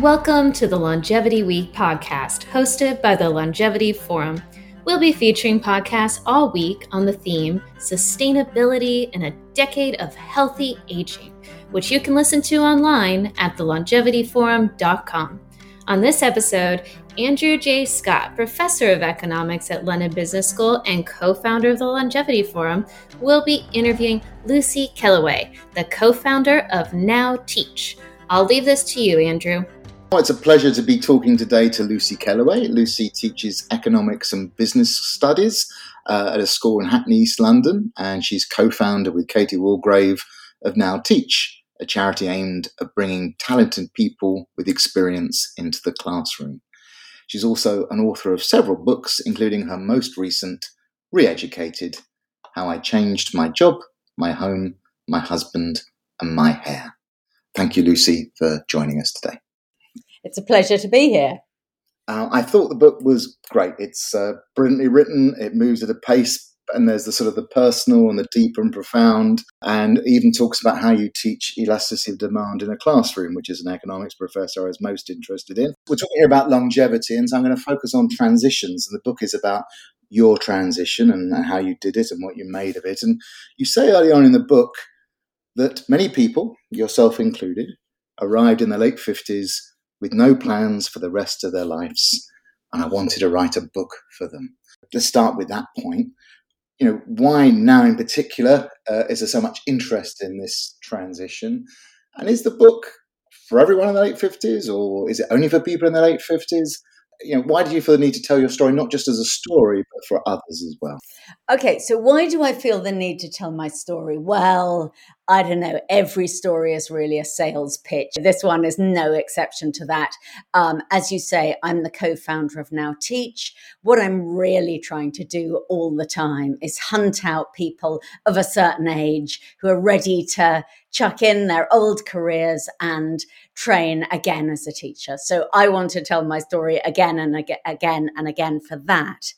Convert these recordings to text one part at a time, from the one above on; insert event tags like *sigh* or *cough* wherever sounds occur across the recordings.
Welcome to the Longevity Week podcast, hosted by the Longevity Forum. We'll be featuring podcasts all week on the theme Sustainability in a Decade of Healthy Aging, which you can listen to online at thelongevityforum.com. On this episode, Andrew J. Scott, professor of economics at London Business School and co founder of the Longevity Forum, will be interviewing Lucy Kellaway, the co founder of Now Teach. I'll leave this to you, Andrew. Well, it's a pleasure to be talking today to Lucy Kellaway. Lucy teaches economics and business studies uh, at a school in Hackney, East London, and she's co founder with Katie Waldegrave of Now Teach, a charity aimed at bringing talented people with experience into the classroom. She's also an author of several books, including her most recent, Re Educated How I Changed My Job, My Home, My Husband, and My Hair. Thank you, Lucy, for joining us today. It's a pleasure to be here. Uh, I thought the book was great. It's uh, brilliantly written. It moves at a pace, and there's the sort of the personal and the deep and profound, and even talks about how you teach elasticity of demand in a classroom, which is an economics professor I was most interested in. We're talking here about longevity, and so I'm going to focus on transitions. And the book is about your transition and how you did it and what you made of it. And you say early on in the book that many people, yourself included, arrived in the late 50s with no plans for the rest of their lives, and I wanted to write a book for them. Let's start with that point. You know, why now in particular uh, is there so much interest in this transition? And is the book for everyone in the late 50s, or is it only for people in the late 50s? you know, why do you feel the need to tell your story not just as a story, but for others as well? Okay, so why do I feel the need to tell my story? Well, I don't know. Every story is really a sales pitch. This one is no exception to that. Um, as you say, I'm the co founder of Now Teach. What I'm really trying to do all the time is hunt out people of a certain age who are ready to chuck in their old careers and train again as a teacher. So I want to tell my story again and again and again for that.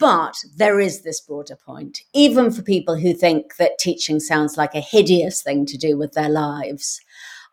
But there is this broader point, even for people who think that teaching sounds like a hideous thing to do with their lives.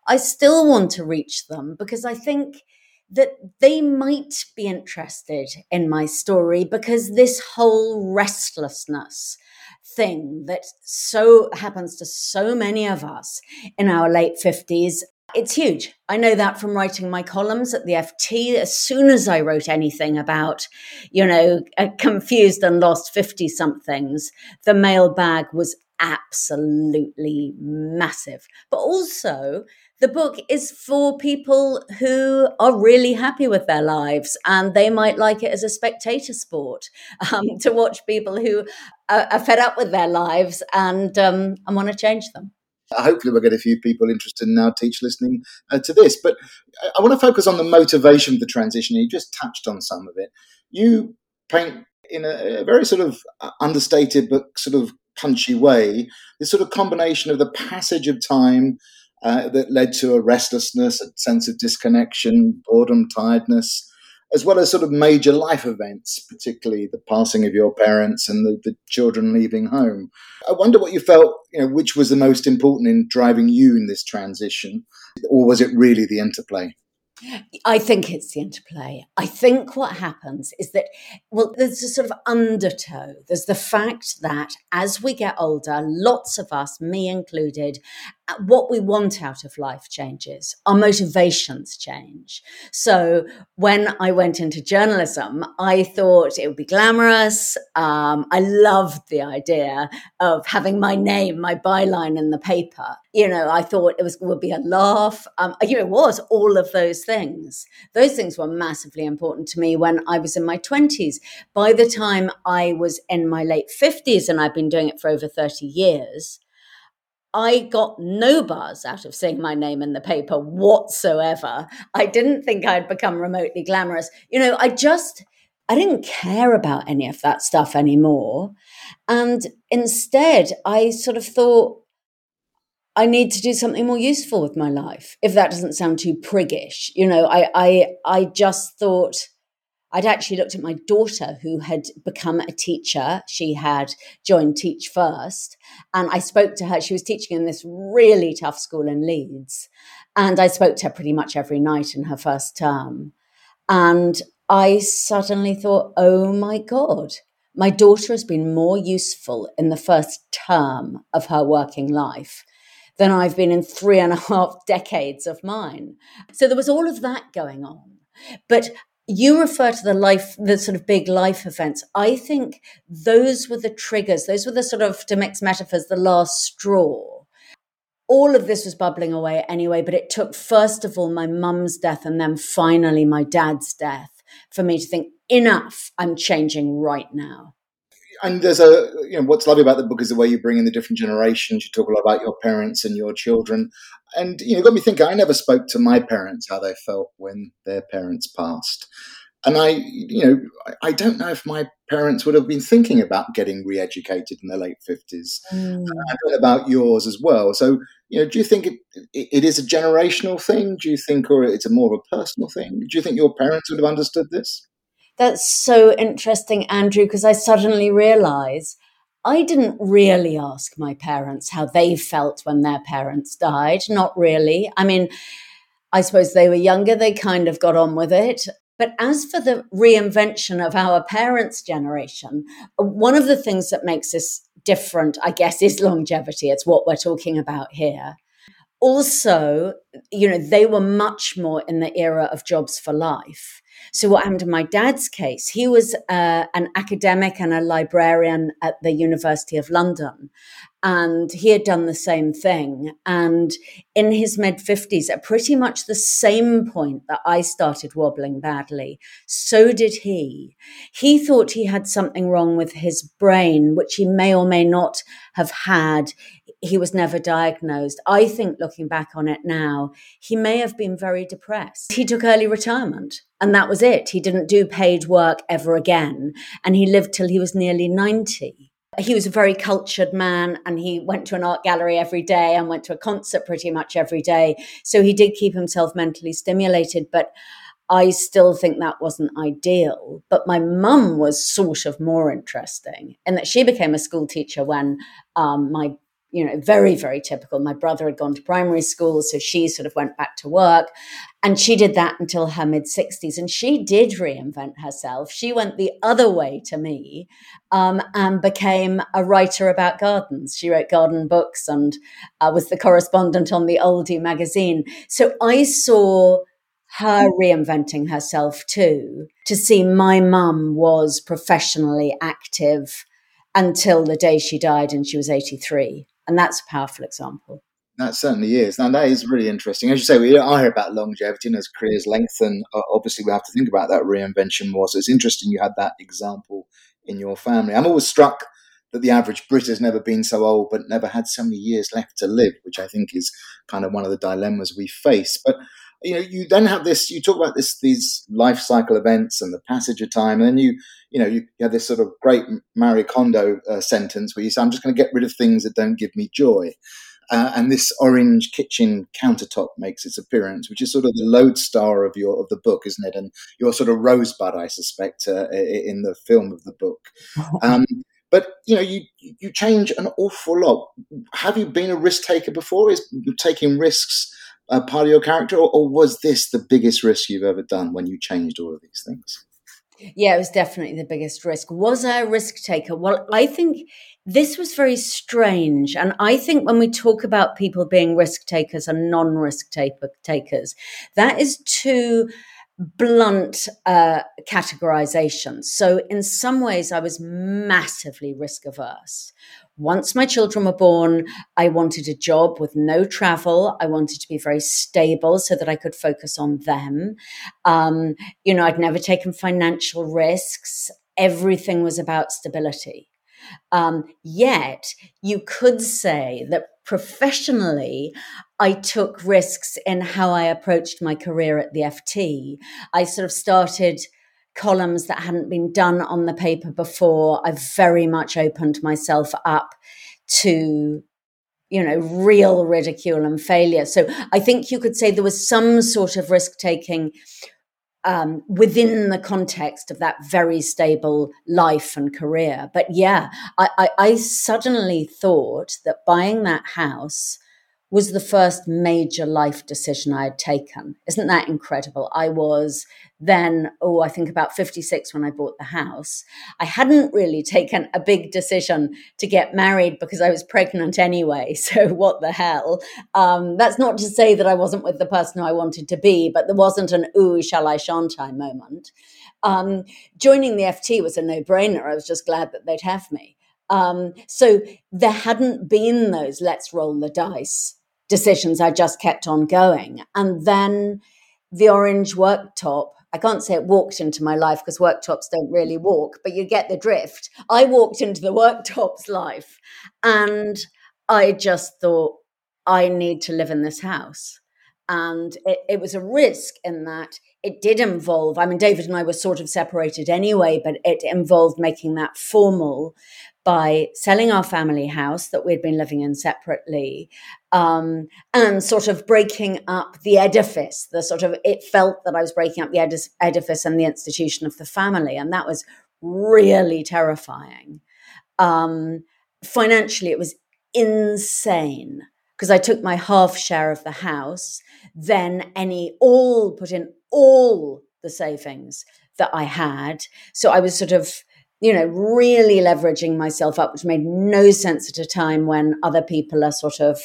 I still want to reach them because I think that they might be interested in my story because this whole restlessness thing that so happens to so many of us in our late 50s it's huge. I know that from writing my columns at the FT. As soon as I wrote anything about, you know, confused and lost 50 somethings, the mailbag was absolutely massive. But also, the book is for people who are really happy with their lives and they might like it as a spectator sport um, to watch people who are, are, fed up with their lives and, um, and want to change them. Hopefully, we'll get a few people interested in now teach listening uh, to this. But I want to focus on the motivation of the transition. You just touched on some of it. You paint in a, a very sort of uh, understated but sort of punchy way this sort of combination of the passage of time uh, that led to a restlessness, a sense of disconnection, boredom, tiredness, as well as sort of major life events, particularly the passing of your parents and the, the children leaving home. I wonder what you felt, you know, which was the most important in driving you in this transition, or was it really the interplay? I think it's the interplay. I think what happens is that, well, there's a sort of undertow. There's the fact that as we get older, lots of us, me included, what we want out of life changes, our motivations change. So when I went into journalism, I thought it would be glamorous. Um, I loved the idea of having my name, my byline in the paper. You know, I thought it was would be a laugh. Um, you know, it was all of those things. Those things were massively important to me when I was in my twenties. By the time I was in my late fifties, and I've been doing it for over thirty years I got no buzz out of seeing my name in the paper whatsoever. I didn't think I'd become remotely glamorous. You know, I just, I didn't care about any of that stuff anymore. And instead, I sort of thought, I need to do something more useful with my life. If that doesn't sound too priggish, you know, I, I, I just thought, I'd actually looked at my daughter who had become a teacher. She had joined Teach First. And I spoke to her. She was teaching in this really tough school in Leeds. And I spoke to her pretty much every night in her first term. And I suddenly thought, oh my God, my daughter has been more useful in the first term of her working life than I've been in three and a half *laughs* decades of mine. So there was all of that going on. But you refer to the life, the sort of big life events. I think those were the triggers. Those were the sort of, to mix metaphors, the last straw. All of this was bubbling away anyway, but it took, first of all, my mum's death and then finally my dad's death for me to think, enough, I'm changing right now and there's a you know what's lovely about the book is the way you bring in the different generations. You talk a lot about your parents and your children, and you know got me thinking. I never spoke to my parents how they felt when their parents passed, and I you know I don't know if my parents would have been thinking about getting re-educated in their late fifties. Mm. I don't know about yours as well. So you know, do you think it, it, it is a generational thing? Do you think, or it's a more of a personal thing? Do you think your parents would have understood this? That's so interesting, Andrew, because I suddenly realize I didn't really ask my parents how they felt when their parents died. Not really. I mean, I suppose they were younger, they kind of got on with it. But as for the reinvention of our parents' generation, one of the things that makes this different, I guess, is longevity. It's what we're talking about here. Also, you know, they were much more in the era of jobs for life. So, what happened in my dad's case, he was uh, an academic and a librarian at the University of London. And he had done the same thing. And in his mid 50s, at pretty much the same point that I started wobbling badly, so did he. He thought he had something wrong with his brain, which he may or may not have had he was never diagnosed. I think looking back on it now, he may have been very depressed. He took early retirement and that was it. He didn't do paid work ever again. And he lived till he was nearly 90. He was a very cultured man and he went to an art gallery every day and went to a concert pretty much every day. So he did keep himself mentally stimulated. But I still think that wasn't ideal. But my mum was sort of more interesting in that she became a school teacher when um, my you know, very, very typical. My brother had gone to primary school, so she sort of went back to work. And she did that until her mid 60s. And she did reinvent herself. She went the other way to me um, and became a writer about gardens. She wrote garden books and uh, was the correspondent on the Oldie magazine. So I saw her reinventing herself too, to see my mum was professionally active until the day she died and she was 83. And that's a powerful example. That certainly is. Now, that is really interesting. As you say, we don't hear about longevity and as careers lengthen, uh, obviously we have to think about that reinvention more. So it's interesting you had that example in your family. I'm always struck that the average Brit has never been so old but never had so many years left to live, which I think is kind of one of the dilemmas we face. But you know, you then have this. You talk about this these life cycle events and the passage of time, and then you you know you, you have this sort of great Marie Kondo uh, sentence where you say, "I'm just going to get rid of things that don't give me joy." Uh, and this orange kitchen countertop makes its appearance, which is sort of the lodestar of your of the book, isn't it? And your sort of rosebud, I suspect, uh, in the film of the book. *laughs* Um, but you know, you you change an awful lot. Have you been a risk taker before? Is taking risks a part of your character, or, or was this the biggest risk you've ever done when you changed all of these things? Yeah, it was definitely the biggest risk. Was I a risk taker? Well, I think this was very strange. And I think when we talk about people being risk takers and non risk takers, that is two blunt uh, categorizations. So, in some ways, I was massively risk averse once my children were born, I wanted a job with no travel. I wanted to be very stable so that I could focus on them. Um, you know, I'd never taken financial risks. Everything was about stability. Um, yet, you could say that professionally, I took risks in how I approached my career at the FT. I sort of started columns that hadn't been done on the paper before. I very much opened myself up to you know real ridicule and failure so i think you could say there was some sort of risk taking um, within the context of that very stable life and career. But yeah I, I, I suddenly thought that buying that house was the first major life decision I had taken. Isn't that incredible? I was then, oh, I think about 56 when I bought the house. I hadn't really taken a big decision to get married because I was pregnant anyway. *laughs* So, what the hell? Um, that's not to say that I wasn't with the person who I wanted to be, but there wasn't an ooh, shall I, shan't I moment. Um, joining the FT was a no brainer. I was just glad that they'd have me. Um, so there hadn't been those let's roll the dice decisions. I just kept on going. And then the orange worktop, I can't say it walked into my life because worktops don't really walk, but you get the drift. I walked into the *laughs* worktop's life and I just thought, I need to live in this house. And it, it was a risk in that it did involve, I mean, David and I were sort of separated anyway, but it involved making that formal by selling our family house that we'd been living in separately um, and sort of breaking up the edifice. The sort of, it felt that I was breaking up the edifice and the institution of the family. And that was really terrifying. Um, financially, it was insane because I took my half share of the house, then any, all put in all the savings that I had. So I was sort of you know, really leveraging myself up, which made no sense at a time when other people are sort of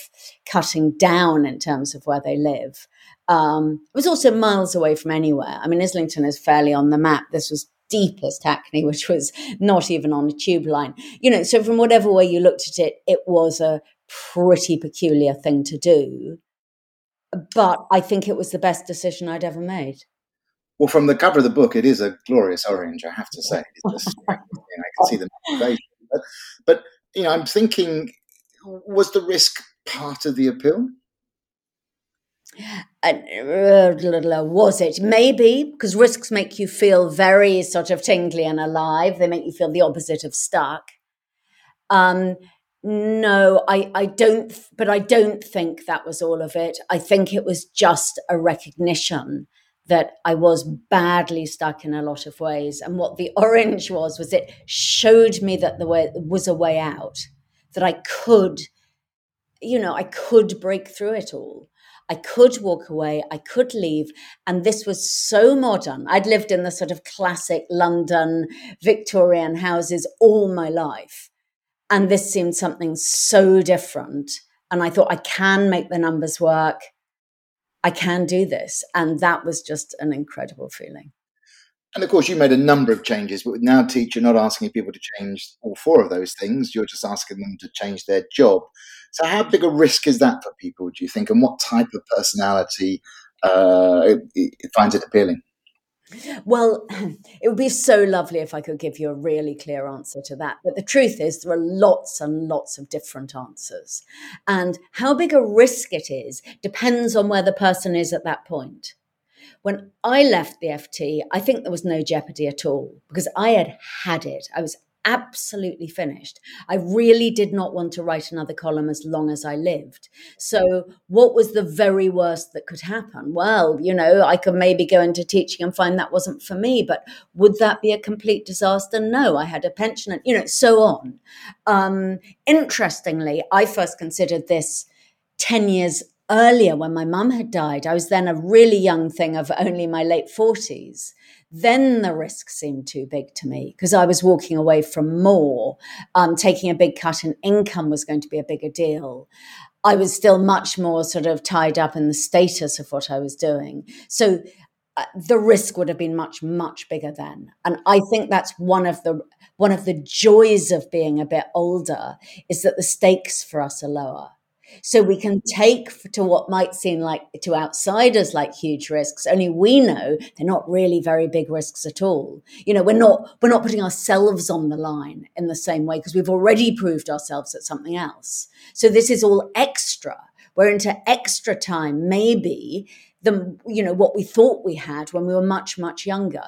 cutting down in terms of where they live. Um, it was also miles away from anywhere. I mean, Islington is fairly on the map. This was deepest Hackney, *laughs* which was not even on a tube line. You know, so from whatever way you looked at it, it was a pretty peculiar thing to do. But I think it was the best decision I'd ever made. Well, from the cover of the book, it is a glorious orange, I have to say. Just, *laughs* you know, I can see the motivation. But, but, you know, I'm thinking, was the risk part of the appeal? Uh, was it? Maybe, because risks make you feel very sort of tingly and alive. They make you feel the opposite of stuck. Um, no, I, I don't, but I don't think that was all of it. I think it was just a recognition that I was badly stuck in a lot of ways. And what the *laughs* orange was, was it showed me that the way was a way out, that I could, you know, I could break through it all. I could walk away, I could leave. And this was so modern. I'd lived in the sort of classic London Victorian houses all my life. And this seemed something so different. And I thought, I can make the numbers work. I can do this. And that was just an incredible feeling. And of course, you made a number of changes, but now Teach, you're not asking people to change all four of those things. You're just asking them to change their job. So, how big a risk is that for people, do you think? And what type of personality uh, it, it finds it appealing? Well, *clears throat* it would be so lovely if I could give you a really clear answer to that. But the truth is, there are lots and lots of different answers. And how big a risk it is depends on where the person is at that point. When I left the FT, I think there was no jeopardy at all because I had had it. I was absolutely finished. I really did not want to write another column as long as I lived. So, what was the very worst that could happen? Well, you know, I could maybe go into teaching and find that wasn't for me, but would that be a complete disaster? No, I had a pension, and, you know, so on. Um, interestingly, I first considered this 10 years earlier when my mum had died. I was then a really young thing of only my late 40s then the risk seemed too big to me because I was walking away from more. Um, taking a big cut in income was going to be a bigger deal. I was still much more sort of tied up in the status of what I was doing. So uh, the risk would have been much much bigger then and i think that's one of the one of the joys of being a bit older is that the stakes for us are lower so we can take to what might seem like to outsiders like huge risks. Only we know they're not really very big risks at all. You know, we're not we're not putting ourselves on the line in the same way because we've already proved ourselves at something else. So this is all extra. We're into extra time, maybe than you know what we thought we had when we were much much younger.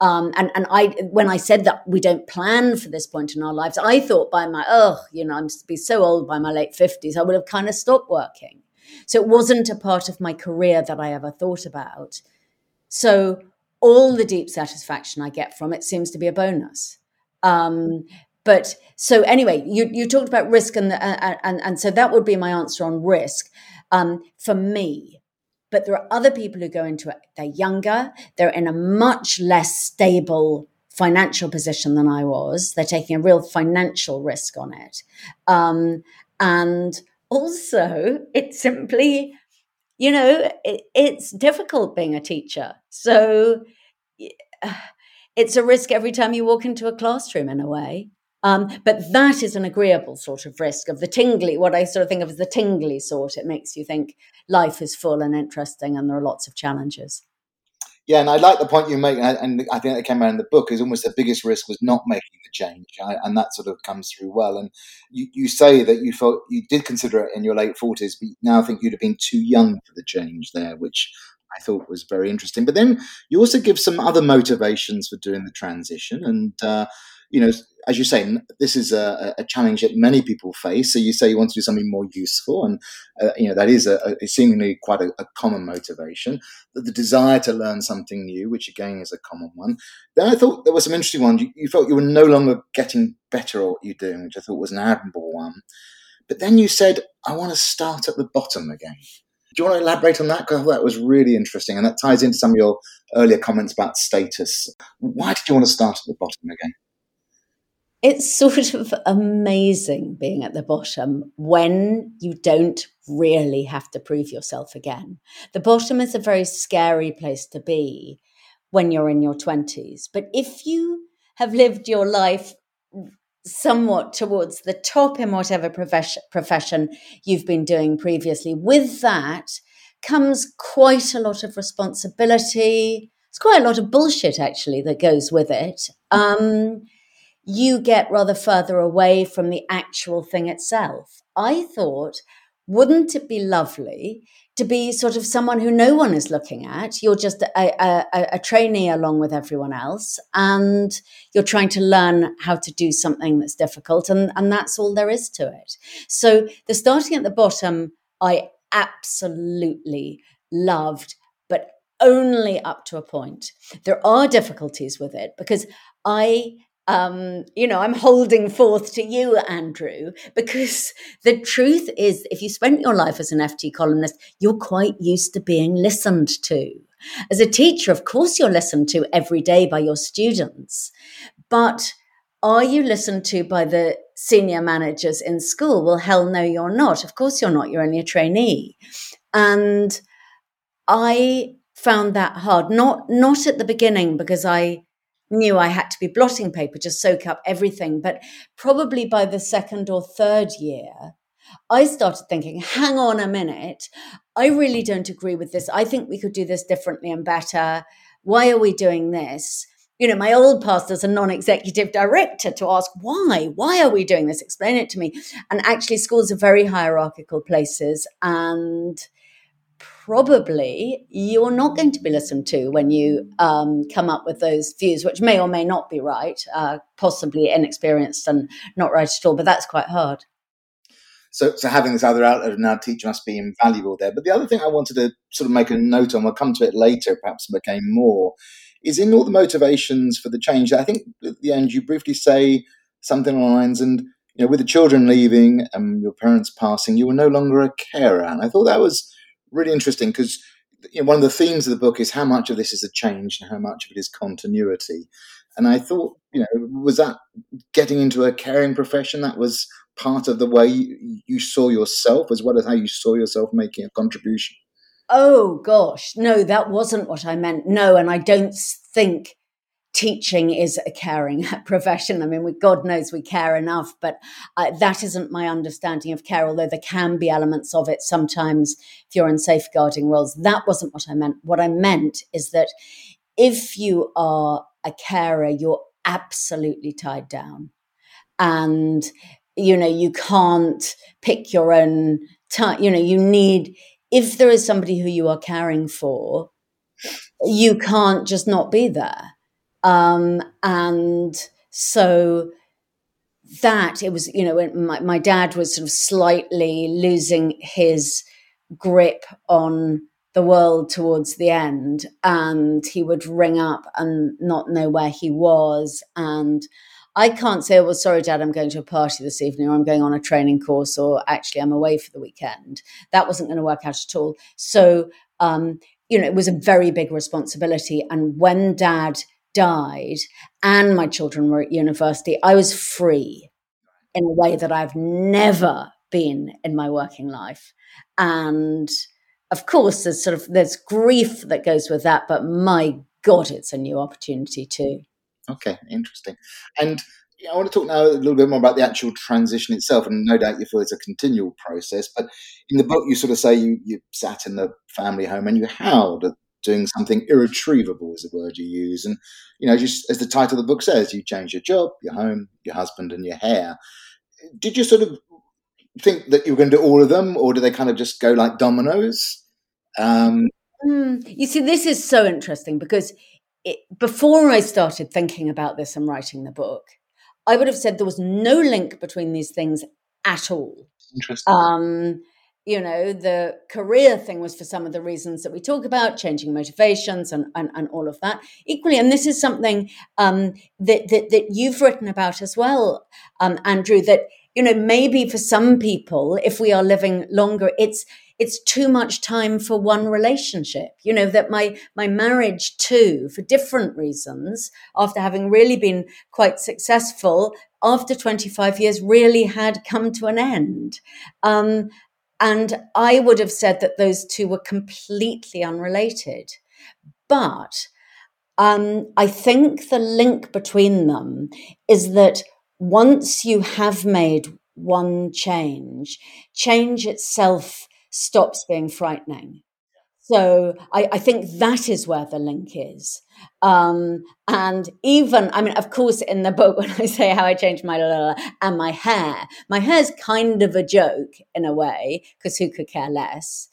Um, and and i when i said that we don't plan for this point in our lives i thought by my oh you know i'm be so old by my late 50s i would have kind of stopped working. So it wasn't a part of my career that i ever thought about. So all the deep satisfaction i get from it seems to be a bonus. Um, but so anyway, you you talked about risk, and and and so that would be my answer on risk. Um, for me. But there are other people who go into it. They're younger. They're in a much less stable financial position than I was. They're taking a real financial risk on it, um, and also it's simply, you know, it, it's difficult being a teacher. So it's a risk every time you walk into a classroom in a way. Um, but that is an agreeable sort of risk of the tingly, what I sort of think of as the tingly sort. It makes you think life is full and interesting and there are lots of challenges. Yeah, and I like the point you make, and I think that came out in the book, is almost the biggest risk was not making the change, and that sort of comes through well. And you, you say that you felt you did consider it in your late 40s, but now think you'd have been too young for the change there, which I thought was very interesting. But then you also give some other motivations for doing the transition. And, uh, you know, as you say, this is a, a, challenge that many people face. So you say you want to do something more useful. And, uh, you know, that is a, a seemingly quite a, common motivation. The, the desire to learn something new, which again is a common one. Then I thought there was some interesting ones. You, you felt you were no longer getting better at what you're doing, which I thought was an admirable one. But then you said, I want to start at the bottom again. Do you want to elaborate on that? Because that was really interesting, and that ties into some of your earlier comments about status. Why did you want to start at the bottom again? It's *laughs* sort of amazing being at the bottom when you don't really have to prove yourself again. The bottom is a very scary place to be when you're in your 20s. But if you have lived your life somewhat towards the top in whatever profession, you've been doing previously. With that comes quite a lot of responsibility. It's quite a lot of bullshit, actually, that goes with it. Um, you get rather further away from the actual thing itself. I thought, wouldn't it be lovely to be sort of someone who no one is looking at. You're just a, a, a, trainee along with everyone else, and you're trying to learn how to do something that's difficult, and, and that's all there is to it. So the starting at the bottom, I absolutely loved, but only up to a point. There are difficulties with it because I um, you know, I'm holding forth to you, Andrew, because the truth is, if you spent your life as an FT columnist, you're quite used to being listened to. As a teacher, of course, you're listened to every day by your students, but are you listened to by the senior managers in school? Well, hell no, you're not. Of course, you're not. You're only a trainee. And I found that hard. Not not at the beginning because I knew I had to be blotting paper to soak up everything. But probably by the second or third year, I started thinking, hang on a minute, I really don't agree with this. I think we could do this differently and better. Why are we doing this? You know, my old pastor's a non executive director to ask, why? Why are we doing this? Explain it to me. And actually, schools are very hierarchical places. And probably you're not going to be listened to when you um, come up with those views, which may or may not be right, uh, possibly inexperienced and not right at all. But that's quite hard. So, so having this other outlet of now teach must be invaluable there. But the other thing I wanted to sort of make a note on, we'll come to it later, perhaps became more, is in all the motivations for the change. I think at the end you briefly say something along lines, and you know, with the children leaving and your parents passing, you were no longer a carer. And I thought that was really interesting because you know, one of the themes of the book is how much of this is a change and how much of it is continuity. And I thought, you know, was that getting into a caring profession that was part of the way you, you saw yourself as well as how you saw yourself making a contribution? Oh gosh, no, that wasn't what I meant. No, and I don't think teaching is a caring *laughs* profession. I mean, we, God knows we care enough, but uh, that isn't my understanding of care, although there can be elements of it sometimes if you're in safeguarding roles. That wasn't what I meant. What I meant is that if you are a carer, you're absolutely tied down. And, you know, you can't pick your own time. You know, you need, if there is somebody who you are caring for, you can't just not be there um, and so that it was, you know, my, my dad was sort of slightly losing his grip on the world towards the end and he would ring up and not know where he was and I can't say, well, sorry, Dad, I'm going to a party this evening, or I'm going on a training course, or actually I'm away for the weekend. That wasn't going to work out at all. So, um, you know, it was a very big responsibility. And when Dad died and my children were at university, I was free in a way that I've never been in my working life. And of course, there's sort of there's grief that goes with that, but my God, it's a new opportunity too. Okay, interesting. And I want to talk now a little bit more about the actual transition itself. And no doubt you feel it's a continual process. But in the book, you sort of say you, you sat in the family home and you howled at doing something irretrievable, is the word you use. And, you know, just as the title of the book says, you change your job, your home, your husband, and your hair. Did you sort of think that you were going to do all of them, or do they kind of just go like dominoes? Um, mm, you see, this is so interesting because it, before I started thinking about this and writing the book, I would have said there was no link between these things at all. Interesting. Um, you know, the career thing was for some of the reasons that we talk about, changing motivations and, and, and all of that. Equally, and this is something um, that, that, that you've written about as well, um, Andrew, that, you know, maybe for some people, if we are living longer, it's it's too much time for one relationship you know that my my marriage too for different reasons after having really been quite successful after 25 years really had come to an end um, and i would have said that those two were completely unrelated but um, i think the link between them is that once you have made one change change itself stops being frightening. So I, I, think that is where the link is. Um, and even, I mean, of course, in the book, *laughs* when I say how I changed my la, and my hair, my hair is kind of a joke in a way, because who could care less?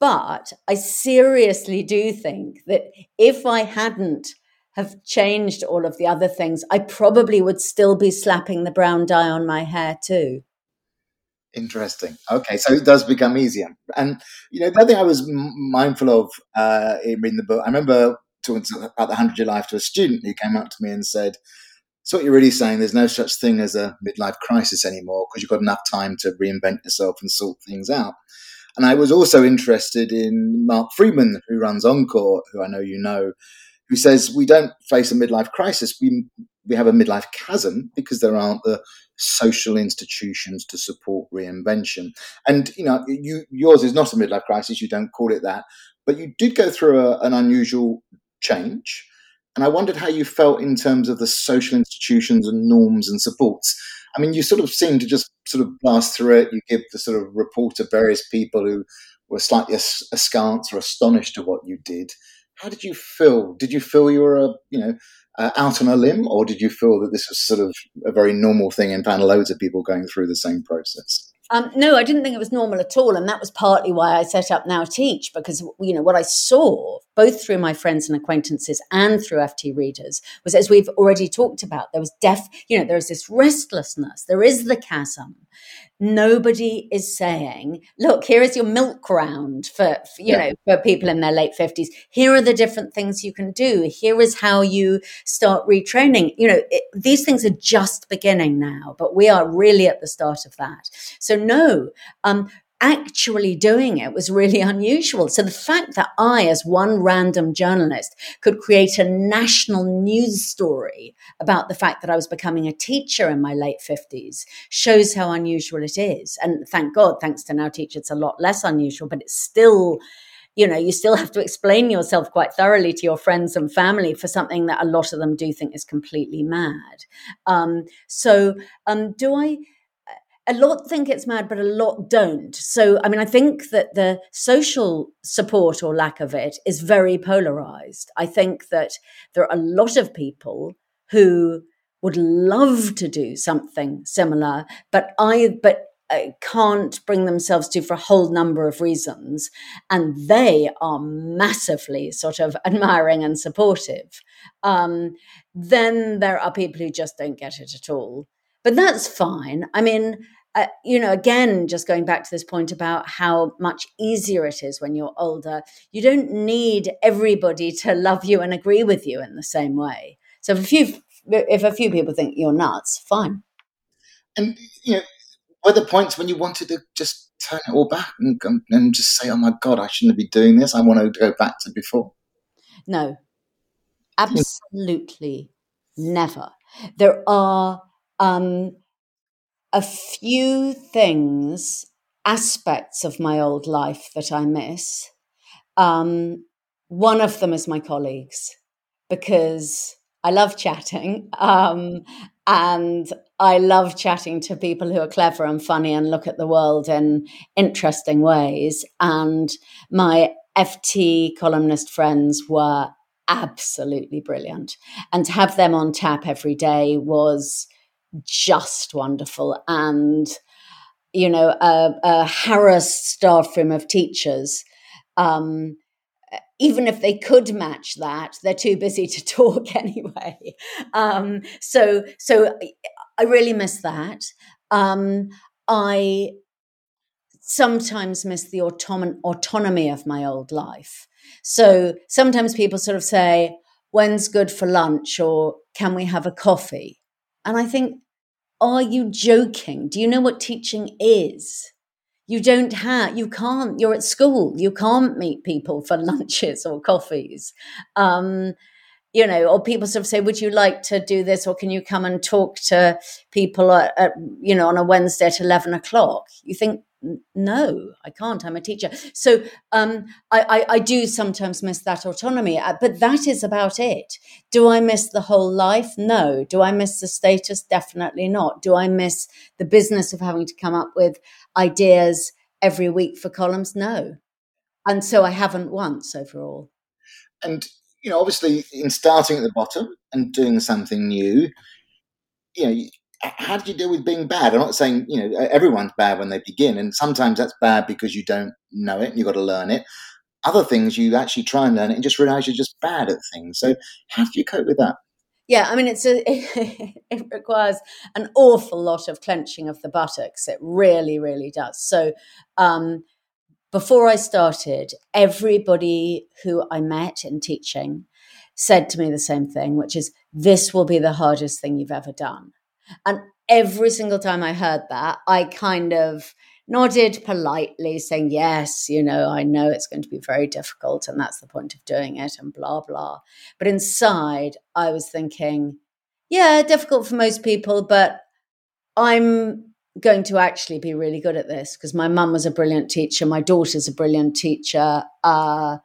But I seriously do think that if I hadn't have changed all of the other things, I probably would still be slapping the brown dye on my hair too. Interesting. Okay, so it does become easier. And you know, the other thing I was mindful of uh, in reading the book, I remember talking to, about the hundred year life to a student who came up to me and said, "So what you're really saying? There's no such thing as a midlife crisis anymore because you've got enough time to reinvent yourself and sort things out." And I was also interested in Marc Freedman, who runs Encore, who I know you know, who says we don't face a midlife crisis. We we have a midlife chasm because there aren't the social institutions to support reinvention. And you know, you, yours is not a midlife crisis. You don't call it that, but you did go through a, an unusual change. And I wondered how you felt in terms of the social institutions and norms and supports. I mean, you sort of seem to just sort of blast through it. You give the sort of report of various people who were slightly askance or astonished at what you did. How did you feel? Did you feel you were a, you know, uh, out on a limb, or did you feel that this was sort of a very normal thing and found loads of people going through the same process? Um, no, I didn't think it was normal at all, and that was partly why I set up Now Teach because you know what I saw both through my friends and acquaintances and through FT readers was as we've already talked about there was deaf you know there is this restlessness there is the chasm nobody is saying, look, here is your milk round for, for you yeah. know, for people in their late 50s. Here are the different things you can do. Here is how you start retraining. You know, it, these things are just beginning now, but we are really at the start of that. So no, um, actually doing it was really *laughs* unusual. So the fact that I, as one random journalist, could create a national news story about the fact that I was becoming a teacher in my late 50s shows how unusual it is. And thank God, thanks to Now Teach, it's a lot less unusual, but it's still you know, you still have to explain yourself quite thoroughly to your friends and family for something that a lot of them do think is completely mad. Um, so, um, do I? A lot think it's mad, but a lot don't. So, I mean, I think that the social support or lack of it is very polarized. I think that there are a lot of people who would love to do something similar, but I, but uh, can't bring themselves to for a whole number of reasons. And they are massively sort of *laughs* admiring and supportive. Um, then there are people who just don't get it at all. But that's fine. I mean, uh, you know, again, just going back to this point about how much easier it is when you're older, you don't need everybody to love you and agree with you in the same way. So if you if a few people think you're nuts, fine. And you know, were the points when you wanted to just turn it all back and, and just say, "Oh my God, I shouldn't be doing this. I want to go back to before." No, absolutely never. There are um, a few things, aspects of my old life that I miss. Um, one of them is my colleagues because I love chatting. *laughs* Um, and I love chatting to people who are clever and funny and look at the world in interesting ways. And my FT columnist friends were absolutely brilliant. And to have them on tap every day was just wonderful. And, you know, a, a harassed staff of teachers. Um, even if they could match that, they're too busy to *laughs* talk anyway. Um, so, so I really miss that. Um, I sometimes miss the autonomy of my old life. So sometimes people sort of say, "When's good for lunch?" or "Can we have a coffee?" And I think, are you joking? Do you know what teaching is? you don't have you can't you're at school you can't meet people for *laughs* lunches or coffees um, you know or people sort of say would you like to do this or can you come and talk to people at, at you know on a wednesday at 11 o'clock you think no i can't i'm a teacher. So um, I, I, I do sometimes miss that autonomy uh, but that is about it. Do i miss the whole life? No. Do i miss the status? Definitely not. Do i miss the business of having to come up with ideas every week for columns? No. And so i haven't once overall. And you know obviously in starting at the bottom and doing something new you know how did you deal with being bad? I'm not saying you know everyone's bad when they begin, and sometimes that's bad because you don't know it and you've got to learn it. Other things you actually try and learn it and just realize you're just bad at things. So how do you cope with that? Yeah, I mean, it's a *laughs* it requires an awful lot of clenching of the buttocks. It really, really does. So, um, before I started, everybody who I met in teaching said to me the same thing, which is, "This will be the hardest thing you've ever done." And every single time I heard that, I kind of nodded politely, saying, Yes, you know, I know it's going to be very difficult, and that's the point of doing it, and blah, blah. But inside, I was thinking, Yeah, difficult for most people, but I'm going to actually be really good at this because my mum was a brilliant teacher, my daughter's a brilliant teacher. Uh,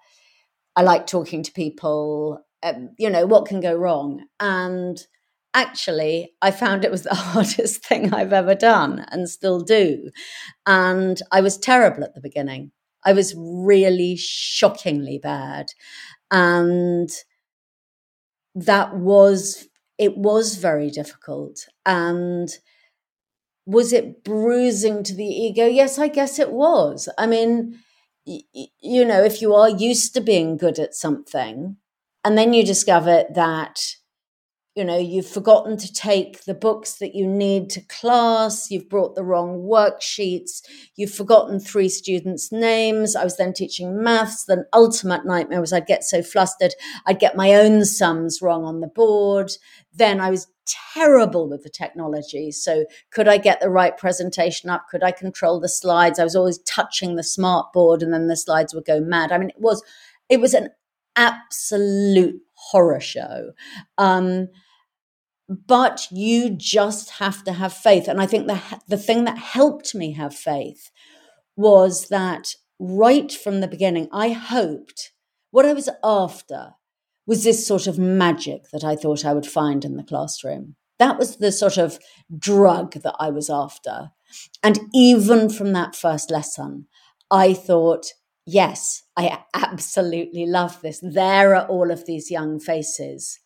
I like talking to people. Um, you know, what can go wrong? And actually, I found it was the *laughs* hardest thing I've ever done and still do. And I was terrible at the beginning. I was really shockingly bad. And that was, it was very difficult. And was it bruising to the ego? Yes, I guess it was. I mean, y- you know, if you are used to being good at something, and then you discover that you know you've forgotten to take the books that you need to class you've brought the wrong worksheets you've forgotten three students names i was then teaching maths the ultimate nightmare was i'd get so flustered i'd get my own sums wrong on the board. Then i was terrible with the technology so could i get the right presentation up? Could i control the slides? I was always touching the smart board and then the slides would go mad. I mean it was it was an absolute horror show. Um, but you just have to have faith. And I think the, the thing that helped me have faith was that right from the beginning, I hoped what I was after was this sort of magic that I thought I would find in the classroom. That was the sort of drug that I was after. And even from that first lesson, I thought, yes, I absolutely love this. There are all of these young faces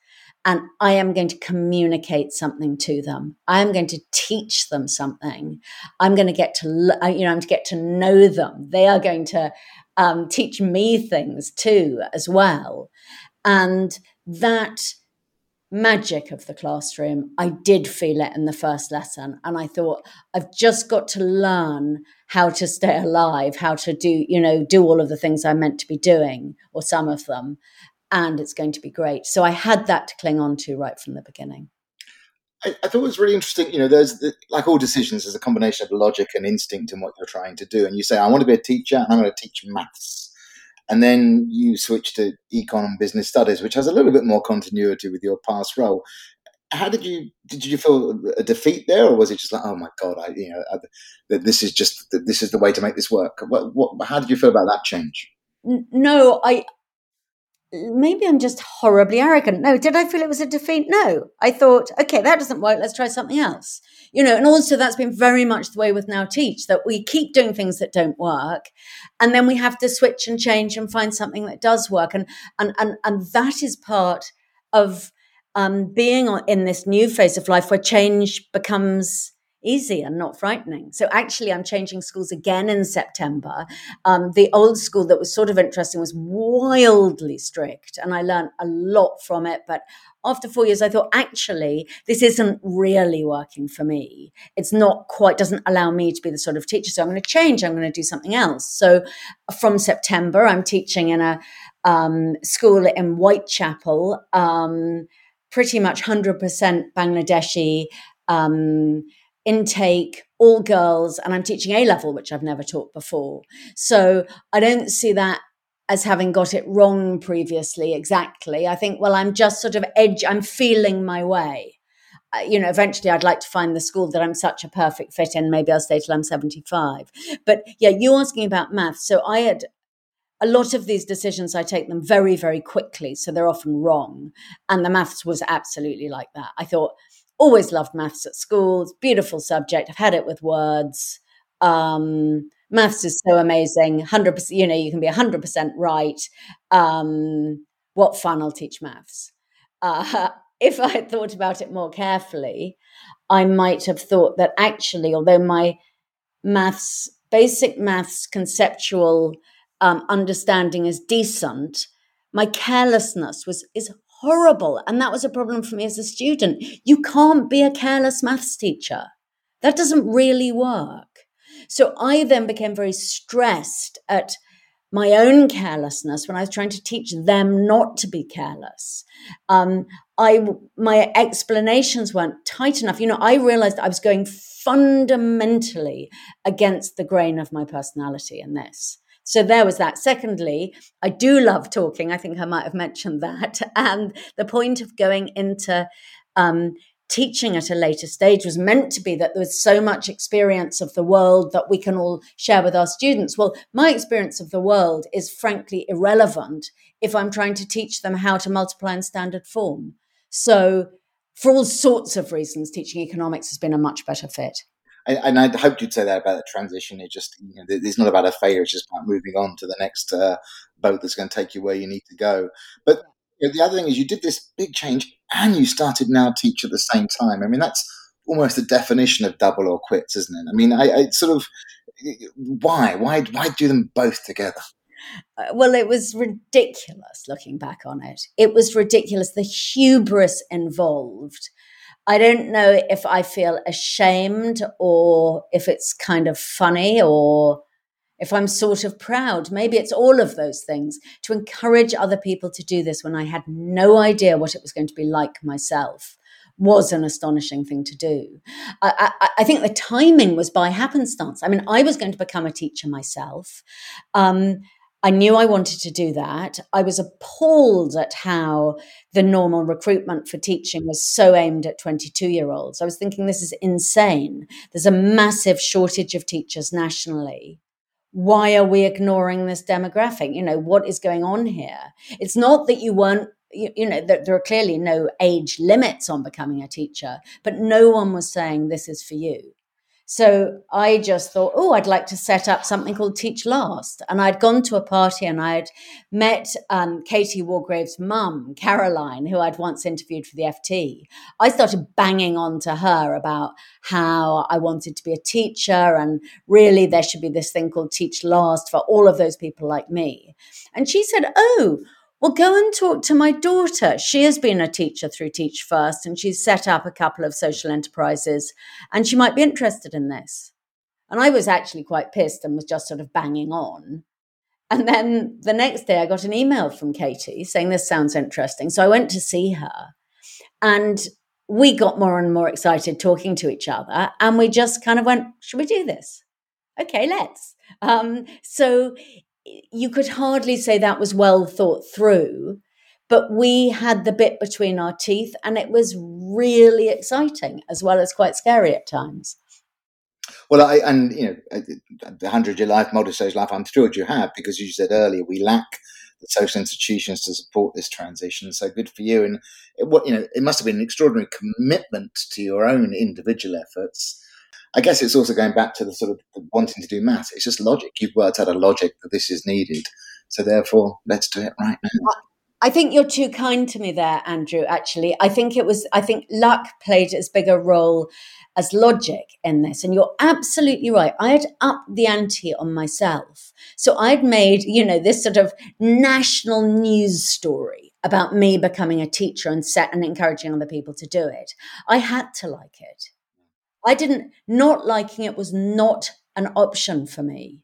and I am going to communicate something to them. I am going to teach them something. I'm going to get to, you know, I'm to get to know them. They are going to um, teach me things too, as well. And that magic of the classroom, I did feel it in the first lesson. And I thought, I've just got to learn how to stay alive, how to do, you know, do all of the things I'm meant to be doing, or some of them and it's going to be great. So I had that to cling on to right from the beginning. I, I, thought it was really interesting. You know, there's like all decisions, there's a combination of logic and instinct in what you're trying to do. And you say, I want to be a teacher and I'm going to teach maths. And then you switch to econ and business studies, which has a little bit more continuity with your past role. How did you did you feel a defeat there, or was it just like, oh my god, I you know, I, this is just this is the way to make this work? What, what how did you feel about that change? No, I maybe I'm just horribly arrogant. No, did I feel it was a defeat? No. I thought, okay, that doesn't work. Let's try something else. You know, and also that's been very much the way with Now Teach that we keep doing things that don't work. And then we have to switch and change and find something that does work. And and and, and that is part of um, being in this new phase of life where change becomes easy and not frightening. So actually, I'm changing schools again in September. Um, the old school that was sort of interesting was wildly strict, and I learned a lot from it. But after four years, I thought actually this isn't really working for me. It's not quite doesn't allow me to be the sort of teacher. So I'm going to change. I'm going to do something else. So from September, I'm teaching in a um, school in Whitechapel. Um, pretty much 100% Bangladeshi um, intake, all girls, and I'm teaching A level, which I've never taught before. So I don't see that as having got it wrong previously exactly. I think, well, I'm just sort of edge, I'm feeling my way. Uh, you know, eventually I'd like to find the school that I'm such a perfect fit in. Maybe I'll stay till I'm 75. But yeah, you asking about maths. So I had a lot of these decisions, I take them very, very quickly. So they're often wrong. And the maths was absolutely like that. I thought, always loved maths at school. It's beautiful subject. I've had it with words. Um, maths is so amazing. 100%, you know, you can be 100% right. Um, what fun, I'll teach maths. Uh, *laughs* if I had thought about it more carefully, I might have thought that actually, although my maths, basic maths conceptual um, understanding is decent, my carelessness was is horrible. And that was a problem for me as a student. You can't be a careless maths teacher. That doesn't really work. So I then became very stressed at my own carelessness when I was trying to teach them not to be careless. Um, I my explanations weren't tight enough. You know, I realized I was going fundamentally against the grain of my personality in this. So there was that. Secondly, I do love talking. I think I might have mentioned that. *laughs* And the point of going into um, teaching at a later stage was meant to be that there was so much experience of the world that we can all share with our students. Well, my experience of the world is frankly irrelevant if I'm trying to teach them how to multiply in standard form. So, for all sorts of reasons, teaching economics has been a much better fit and I hoped you'd say that about the transition. It just, you know, it's not about a failure. It's just about moving on to the next uh, boat that's going to take you where you need to go. But you know, the other thing is, you did this big change, and you started now teach at the same time. I mean, that's almost the definition of double or quits, isn't it? I mean, I, I sort of why, why, why do them both together? Uh, well, it was ridiculous looking back on it. It was ridiculous. The hubris involved I don't know if I feel ashamed or if it's kind of funny or if I'm sort of proud. Maybe it's all of those things to encourage other people to do this when I had no idea what it was going to be like myself was an astonishing thing to do. I, I, I, think the timing was by happenstance. I mean, I was going to become a teacher myself. Um, I knew I wanted to do that. I was appalled at how the normal recruitment for teaching was so aimed at 22 year olds. I was thinking, this is insane. There's a massive shortage of teachers nationally. Why are we ignoring this demographic? You know, what is going on here? It's not that you weren't you, you, know there, there are clearly no age limits on becoming a teacher but no one was saying this is for you so I just thought, oh, I'd like to set up something called Teach Last. And I'd gone to a party and I'd met um, Katie Waldegrave's mum, Caroline, who I'd once interviewed for the FT. I started banging on to her about how I wanted to be a teacher and really there should be this thing called Teach Last for all of those people like me. And she said, oh, well, go and talk to my daughter. She has been a teacher through Teach First and she's set up a couple of social enterprises and she might be interested in this. And I was actually quite pissed and was just sort of banging on. And then the next day, I got an email from Katie saying, This sounds interesting. So I went to see her. And we got more and more excited talking to each other, and we just kind of went, "Should we do this?" Okay, let's. Um, so you could hardly say that was well thought through, but we had the bit between our teeth, and it was really exciting as well as quite scary at times. Well, I, and you know, the hundred year life, multi-stage life, I'm thrilled you have because you said earlier we lack the social institutions to support this transition. So good for you. And it, what you know, it must have been an extraordinary commitment to your own individual efforts. I guess it's also going back to the sort of wanting to do maths. It's just logic. You've worked out a logic that this is needed. So therefore, let's do it right now. I think you're too kind to me there, Andrew. Actually, I think it was. I think luck played as big a role as logic in this. And you're absolutely right. I had upped the ante on myself. So I'd made, you know, this sort of national news story about me becoming a teacher and set and encouraging other people to do it. I had to like it. I didn't, not liking it was not an option for me.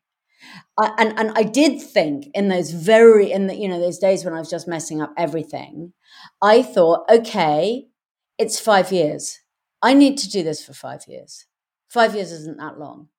I, and and I did think in those very in the you know those days when I was just messing up everything, I thought, okay, it's five years. I need to do this for five years. Five years isn't that long.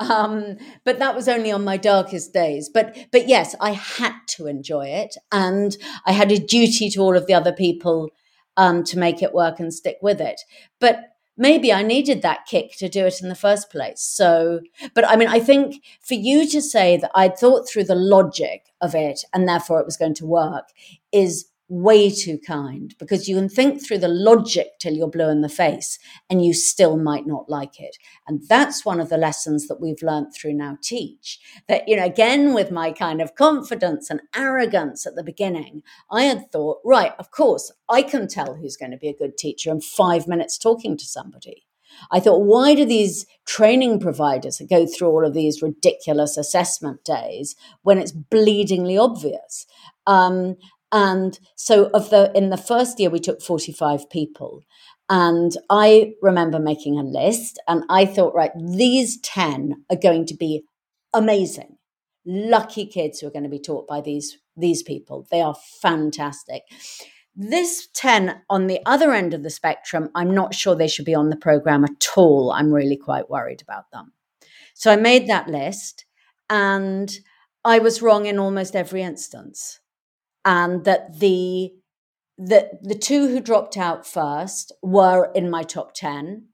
Um, but that was only on my darkest days. But but yes, I had to enjoy it, and I had a duty to all of the other people um, to make it work and stick with it. But maybe I needed that kick to do it in the first place. So, but I mean, I think for you to say that I thought through the logic of it and therefore it was going to work is way too kind because you can think through the logic till you're blue in the face and you still might not like it. And that's one of the lessons that we've learned through Now Teach. That, you know, again, with my kind of confidence and arrogance at the beginning, I had thought, right, of course, I can tell who's going to be a good teacher in five minutes talking to somebody. I thought, why do these training providers go through all of these ridiculous assessment days when it's bleedingly obvious? Um, and so of the in the first year we took 45 people. And I remember making a list and I thought, right, these 10 are going to be amazing. Lucky kids who are going to be taught by these these people. They are fantastic. This 10 on the other end of the spectrum, I'm not sure they should be on the program at all. I'm really quite worried about them. So I made that list and I was wrong in almost every instance and that the the the two who dropped out first were in my top 10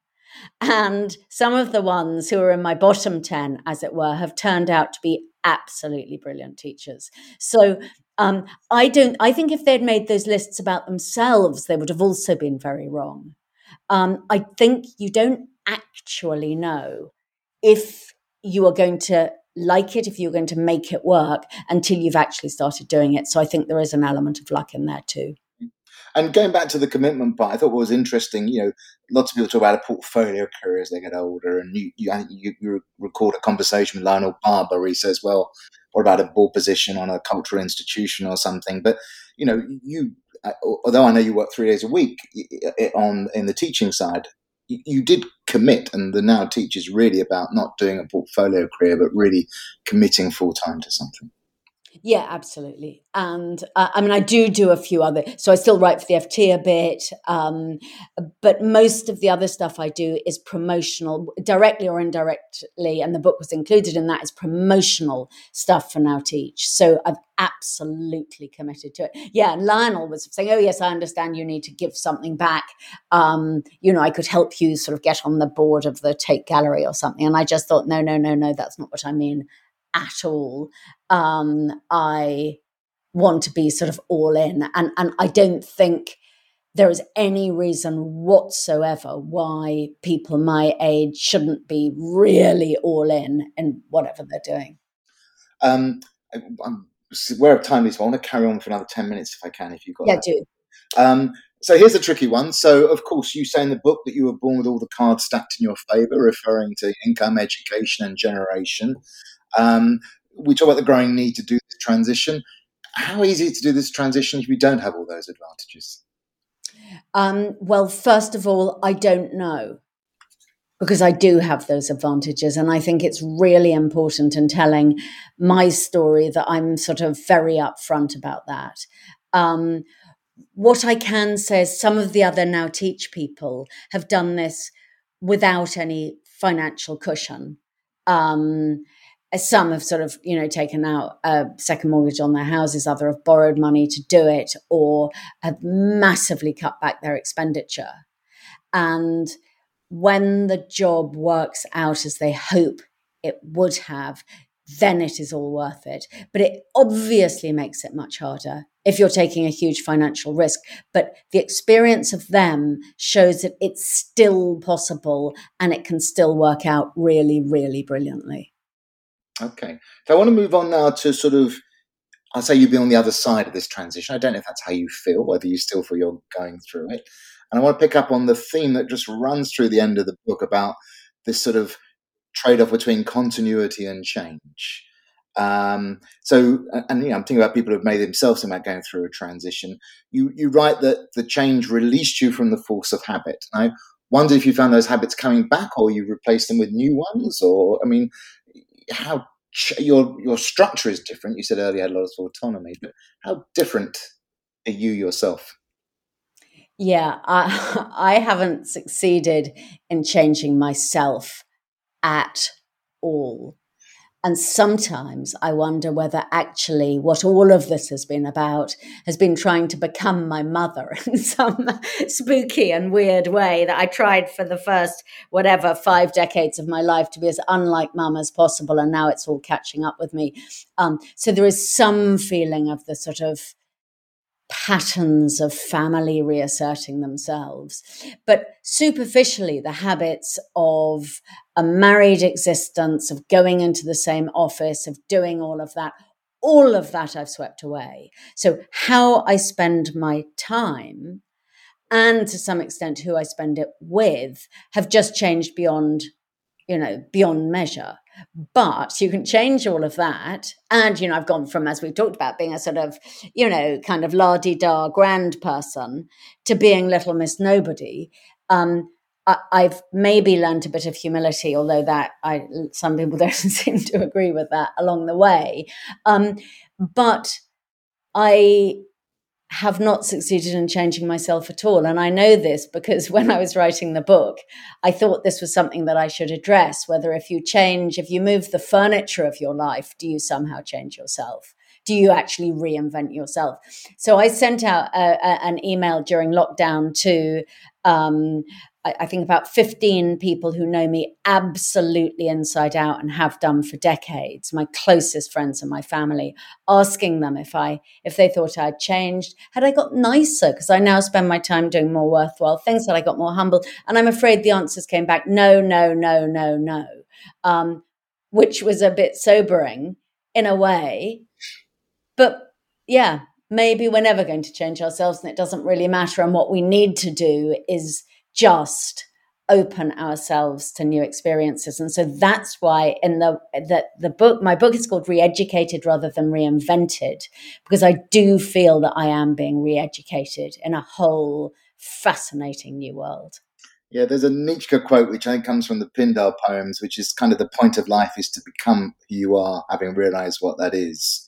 and some of the ones who are in my bottom 10 as it were have turned out to be absolutely brilliant teachers. So um, i don't i think if they'd made those lists about themselves they would have also been very wrong. Um, i think you don't actually know if you are going to like it if you're going to make it work until you've actually started doing it. So I think there is an element of luck in there too. And going back to the commitment part, I thought what was interesting, you know, lots of people talk about a portfolio career as they get older, and you you, you, record a conversation with Lionel Barber. Where he says, "Well, what about a board position on a cultural institution or something?" But you know, you uh, although I know you work three days a week on in the teaching side, you did commit, and the now teach is really about not doing a portfolio career, but really committing full time to something. Yeah, absolutely. And uh, I mean, I do do a few other, so I still write for the FT a bit, um, but most of the other stuff I do is promotional, directly or indirectly. And the book was included in that is promotional stuff for Now Teach. So I've absolutely committed to it. Yeah, and Lionel was saying, "Oh yes, I understand. You need to give something back. Um, you know, I could help you sort of get on the board of the Tate Gallery or something." And I just thought, no, no, no, no, that's not what I mean at all. Um, I want to be sort of all in, and and I don't think there is any reason whatsoever why people my age shouldn't be really all in in whatever they're doing. Um, I'm aware of time, Lisa. I want to carry on for another ten minutes if I can. If you've got yeah, that. do. Um, so here's a tricky one. So, of course, you say in the book that you were born with all the cards stacked in your favour, referring to income, education, and generation. Um, we talk about the growing need to do this transition. How easy to do this transition if we don't have all those advantages? Um, well, first of all, I don't know because I do have those advantages. And I think it's really important in telling my story that I'm sort of very upfront about that. Um, what I can say is some of the other now teach people have done this without any financial cushion. Um, some have sort of, you know, taken out a second mortgage on their houses, other have borrowed money to do it, or have massively cut back their expenditure. And when the job works out as they hope it would have, then it is all worth it. But it obviously makes it much harder if you're taking a huge financial risk. But the experience of them shows that it's still possible and it can still work out really, really brilliantly. Okay. So I want to move on now to sort of, I'll say you've been on the other side of this transition. I don't know if that's how you feel, whether you still feel you're going through it. And I want to pick up on the theme that just runs through the end of the book about this sort of trade off between continuity and change. Um, so, and you know, I'm thinking about people who've made themselves about going through a transition. You you write that the change released you from the force of habit. I wonder if you found those habits coming back, or you replaced them with new ones, or I mean, how ch- your your structure is different. You said earlier you had a lot of autonomy, but how different are you yourself? Yeah, I, *laughs* I haven't succeeded in changing myself at all. And sometimes I wonder whether actually what all of this has been about has been trying to become my mother *laughs* in some spooky and weird way that I tried for the first, whatever, five decades of my life to be as unlike mum as possible. And now it's all catching up with me. Um, so there is some feeling of the sort of patterns of family reasserting themselves. But superficially, the habits of a married existence, of going into the same office, of doing all of that, all of that I've swept away. So, how I spend my time and to some extent who I spend it with have just changed beyond, you know, beyond measure. But you can change all of that. And, you know, I've gone from, as we've talked about, being a sort of, you know, kind of la di da grand person to being little Miss Nobody. Um, I, have maybe learned a bit of humility, although that I some people *laughs* don't seem to agree with that along the way. Um, but I have not succeeded in changing myself at all. And I know this because *laughs* when I was writing the book, I thought this was something that I should address whether if you change, if you move the furniture of your life, do you somehow change yourself? Do you actually reinvent yourself? So I sent out a, a, an email during lockdown to um, I, think about 15 people who know me absolutely inside out and have done for decades, my closest friends and my family, asking them if I if they thought I'd changed. Had I got nicer? Because I now spend my time doing more worthwhile things, had I got more humble? And I'm afraid the answers came back no, no, no, no, no. Um, which was a bit sobering in a way. But yeah, maybe we're never going to change ourselves and it doesn't really matter. And what we need to do is just open ourselves to new experiences. And so that's why in the the, the book my book is called re-educated rather than reinvented because i do feel that i am being re-educated in a whole fascinating new world. Yeah there's a nietzsche quote which i think comes from the pindar poems which is kind of the point of life is to become who you are having realized what that is.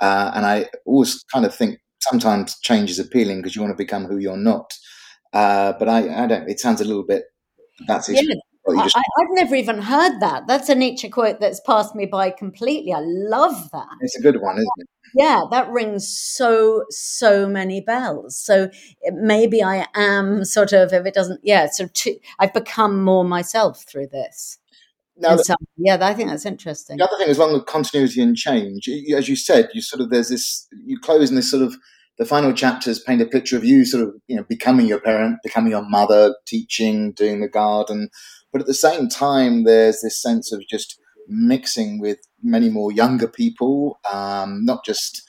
Uh, and i always kind of think sometimes change is appealing because you want to become who you're not uh, but I, I don't. It sounds a little bit. That's yeah. Just... I, have never even heard that. That's a Nietzsche quote that's passed me by completely. I love that. It's a good one, isn't it? Yeah, that rings so so many bells. So maybe I am sort of, if it doesn't, yeah. So to, I've become more myself through this. Now, so, yeah, I think that's interesting. The other thing is one with continuity and change. As you said, you sort of there's this. You close in this sort of the final chapters paint a picture of you sort of you know becoming your parent becoming your mother teaching doing the garden. But at the same time there's this sense of just mixing with many more younger people um, not just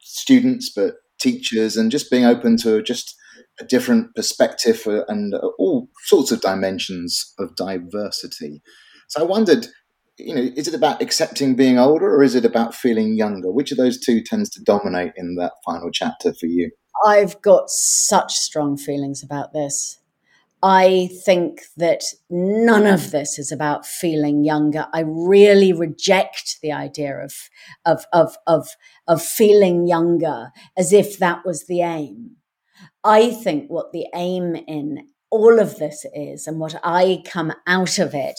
students but teachers and just being open to just a different perspective and all sorts of dimensions of diversity. So i wondered you know, is it about accepting being older or is it about feeling younger? Which of those two tends to dominate in that final chapter for you? I've got such strong feelings about this. I think that none of this is about feeling younger. I really reject the idea of, of, of, of, of feeling younger as if that was the aim. I think what the aim in all of this is, and what I come out of it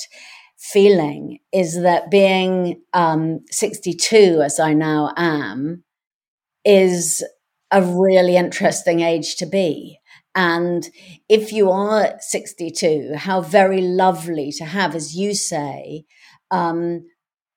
feeling, is that being um, 62, as I now am, is a really interesting age to be. And if you are 62, how very lovely to have, as you say, um,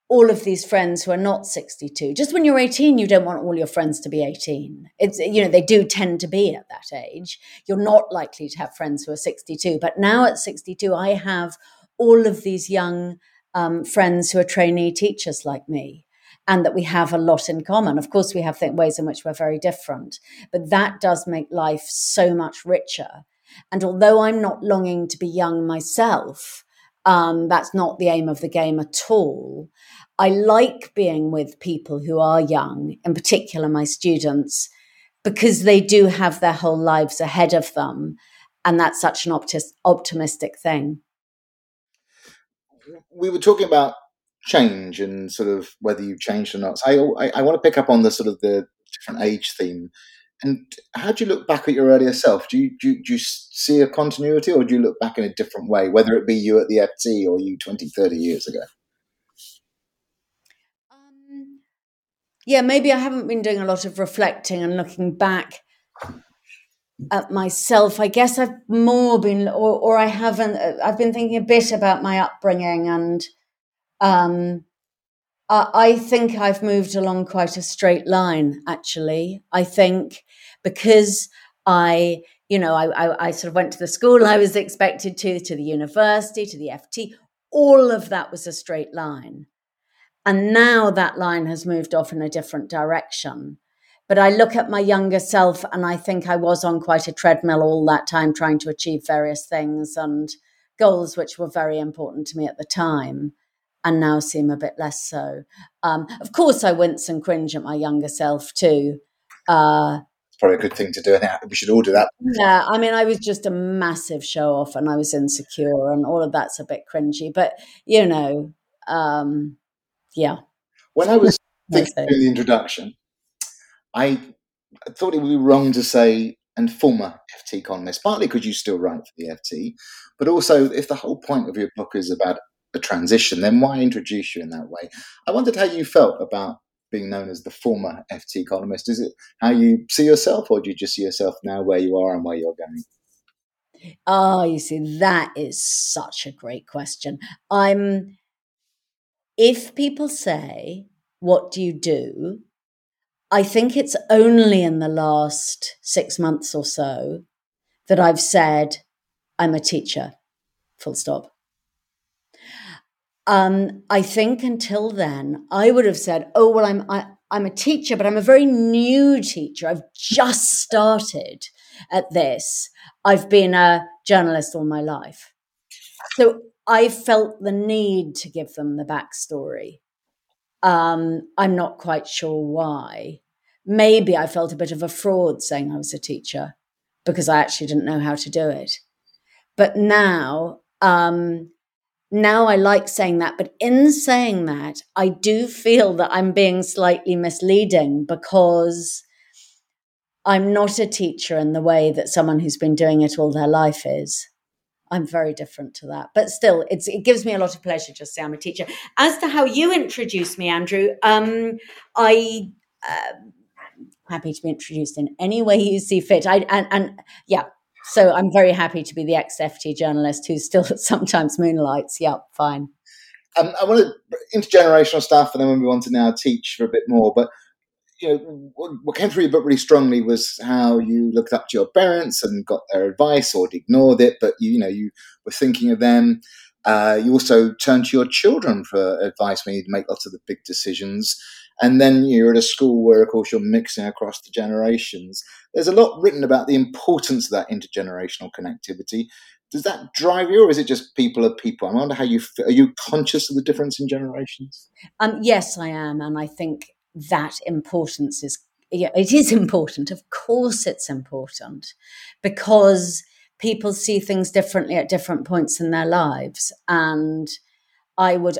all of these friends who are not 62. Just when you're 18, you don't want all your friends to be 18. It's, you know, they do tend to be at that age. You're not likely to have friends who are 62. But now at 62, I have all of these young um, friends who are trainee teachers like me and that we have a lot in common. Of course, we have ways in which we're very different, but that does make life so much richer. And although I'm not longing to be young myself, um, that's not the aim of the game at all. I like being with people who are young, in particular my students, because they do have their whole lives ahead of them. And that's such an optis- optimistic thing. We were talking about change and sort of whether you've changed or not. So I, I, I want to pick up on the sort of the different age theme. And how do you look back at your earlier self? Do you, do you, do you see a continuity or do you look back in a different way, whether it be you at the FT or you 20, 30 years ago? Um, yeah, maybe I haven't been doing a lot of reflecting and looking back at myself. I guess I've more been, or, or I haven't, uh, I've been thinking a bit about my upbringing and um, I, I think I've moved along quite a straight line, actually. I think because I, you know, I, I, I, sort of went to the school I was expected to, to the university, to the FT. All of that was a straight line. And now that line has moved off in a different direction. But I look at my younger self and I think I was on quite a treadmill all that time trying to achieve various things and goals which were very important to me at the time and now seem a bit less so. Um, of course, I wince and cringe at my younger self too. Uh, it's probably a good thing to do. We should all do that. Yeah, I mean, I was just a massive show off, and I was insecure, and all of that's a bit cringy. But you know, um, yeah. When I was *laughs* thinking in the introduction, I thought it would be wrong to say and former FT economist, partly because you still write for the FT, but also if the whole point of your book is about a transition, then why introduce you in that way? I wondered how you felt about being known as the former FT economist. Is it how you see yourself, or do you just see yourself now where you are and where you're going? Oh, you see, that is such a great question. I'm. If people say, "What do you do?" I think it's only in the last six months or so that I've said, "I'm a teacher." Full stop. Um, I think until then, I would have said, "Oh well, I'm I, am i am a teacher, but I'm a very new teacher. I've just started at this. I've been a journalist all my life, so I felt the need to give them the backstory. Um, I'm not quite sure why. Maybe I felt a bit of a fraud saying I was a teacher because I actually didn't know how to do it. But now um, now I like saying that, but in saying that, I do feel that I'm being slightly misleading because I'm not a teacher in the way that someone who's been doing it all their life is. I'm very different to that, but still, it gives me a lot of pleasure just to say I'm a teacher. As to how you introduced me, Andrew, um, I. Uh, happy to be introduced in any way you see fit. I and, and yeah, so I'm very happy to be the ex FT journalist who still *laughs* sometimes moonlights. Yep, fine. Um, I want to intergenerational stuff, and then we want to now teach for a bit more. But you know, what came through your book really strongly was how you looked up to your parents and got their advice or ignored it, but you, you know, you were thinking of them. Uh, you also turned to your children for advice when you make lots of the big decisions. And then you're at a school where, of course, you're mixing across the generations. There's a lot written about the importance of that intergenerational connectivity. Does that drive you, or is it just people are people? I wonder how you are. You conscious of the difference in generations? Um, yes, I am, and I think that importance is yeah, it is *laughs* important. Of course, it's important because people see things differently at different points in their lives, and I would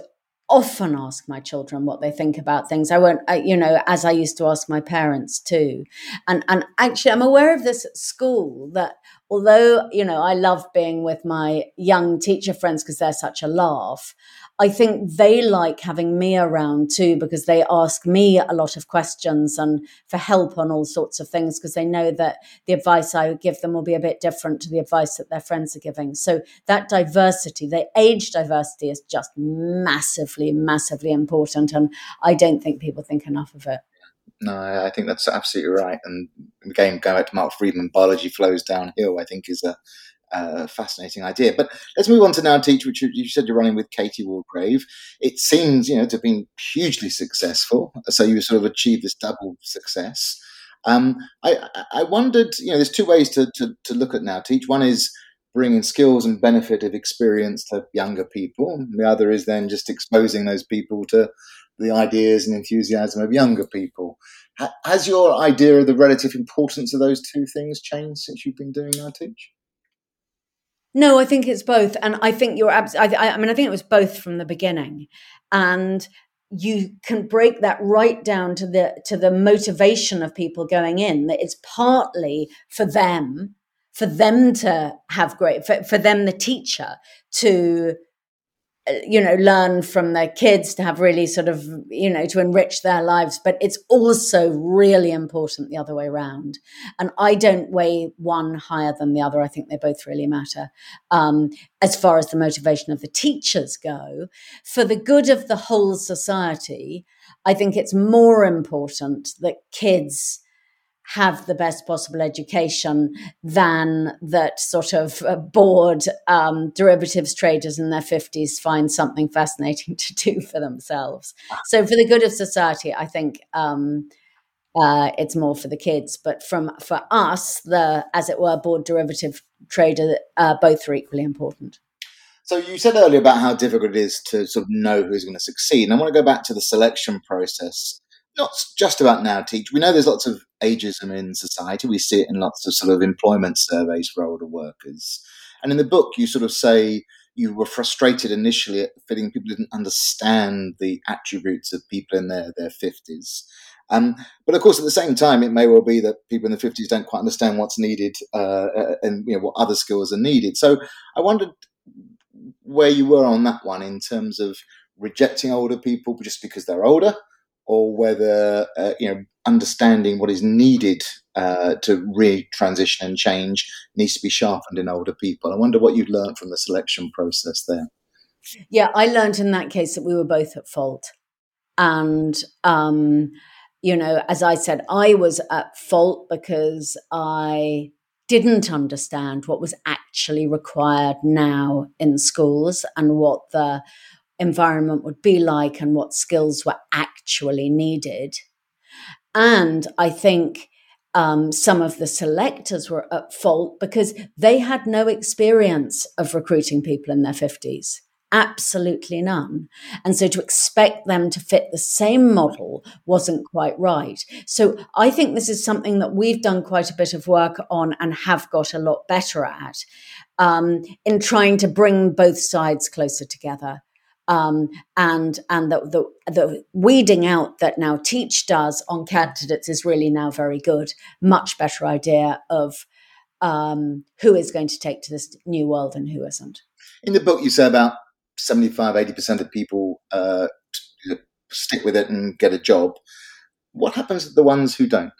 often ask my children what they think about things. I won't, I, you know, as I used to ask my parents too. And and actually, I'm aware of this at school that although you know I love being with my young teacher friends because they're such a laugh. I think they like having me around too because they ask me a lot of questions and for help on all sorts of things because they know that the advice I give them will be a bit different to the advice that their friends are giving. So that diversity, the age diversity is just massively, massively important. And I don't think people think enough of it. No, I think that's absolutely right. And again, going back to Marc Freedman, biology flows downhill, I think is a uh, fascinating idea. But let's move on to now teach, which you said you're running with Katie Waldegrave. It seems, you know, to have been hugely successful. So you sort of achieved this double success. Um, I, I wondered, you know, there's two ways to, to, to look at now teach. One is bringing skills and benefit of experience to younger people. The other is then just exposing those people to the ideas and enthusiasm of younger people. Has your idea of the relative importance of those two things changed since you've been doing Now Teach? No, I think it's both, and I think you're. Abs- I, I mean, I think it was both from the beginning, and you can break that right down to the to the motivation of people going in. That it's partly for them, for them to have great, for, for them, the teacher, to you know learn from their kids to have really sort of you know to enrich their lives but it's also really important the other way around. And i don't weigh one higher than the other. I think they both really matter. Um, as far as the motivation of the teachers go for the good of the whole society i think it's more important that kids have the best possible education than that sort of uh, bored um, derivatives traders in their 50s find something fascinating *laughs* to do for themselves. So, for the good of society, I think um, uh, it's more for the kids. But from for us, the as it were, board derivative trader, uh, both are equally important. So you said earlier about how difficult it is to sort of know who's going to succeed. And I want to go back to the selection process not just about now teach. We know there's lots of ageism in society. We see it in lots of sort of employment surveys for older workers. And in the book, you sort of say you were frustrated initially at feeling people didn't understand the attributes of people in their, their 50s. Um, but of course, at the same time, it may well be that people in the 50s don't quite understand what's needed uh, uh, and you know, what other skills are needed. So I wondered where you were on that one in terms of rejecting older people just because they're older or whether uh, you know understanding what is needed uh, to re-transition and change needs to be sharpened in older people. I wonder what you've learned from the selection process there. Yeah, I learned in that case that we were both at fault, and um, you know, as I said, I was at fault because I didn't understand what was actually required now in schools and what the environment would be like and what skills were actually needed. And I think um, some of the selectors were at fault because they had no experience of recruiting people in their 50s. Absolutely none. And so to expect them to fit the same model wasn't quite right. So I think this is something that we've done quite a bit of work on and have got a lot better at um, in trying to bring both sides closer together um, and and the, the, the weeding out that now Teach does on candidates is really now very good. Much better idea of um, who is going to take to this new world and who isn't. In the book, you say about 75, 80% of people uh, stick with it and get a job. What happens to the ones who don't?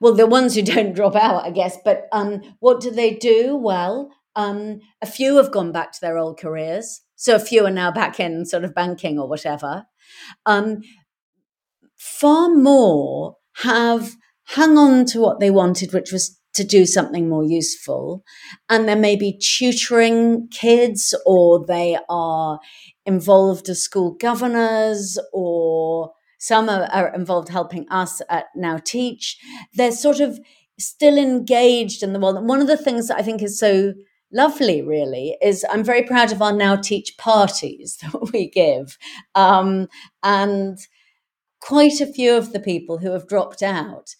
Well, the ones who don't drop out, I guess. But um, what do they do? Well, um, a few have gone back to their old careers. So a few are now back in sort of banking or whatever. Um, far more have hung on to what they wanted, which was to do something more useful. And they're maybe tutoring kids or they are involved as school governors or some are, are involved helping us at Now Teach. They're sort of still engaged in the world. And one of the things that I think is so lovely, really, is I'm very proud of our Now Teach parties *laughs* that we give. Um, and quite a few of the people who have dropped out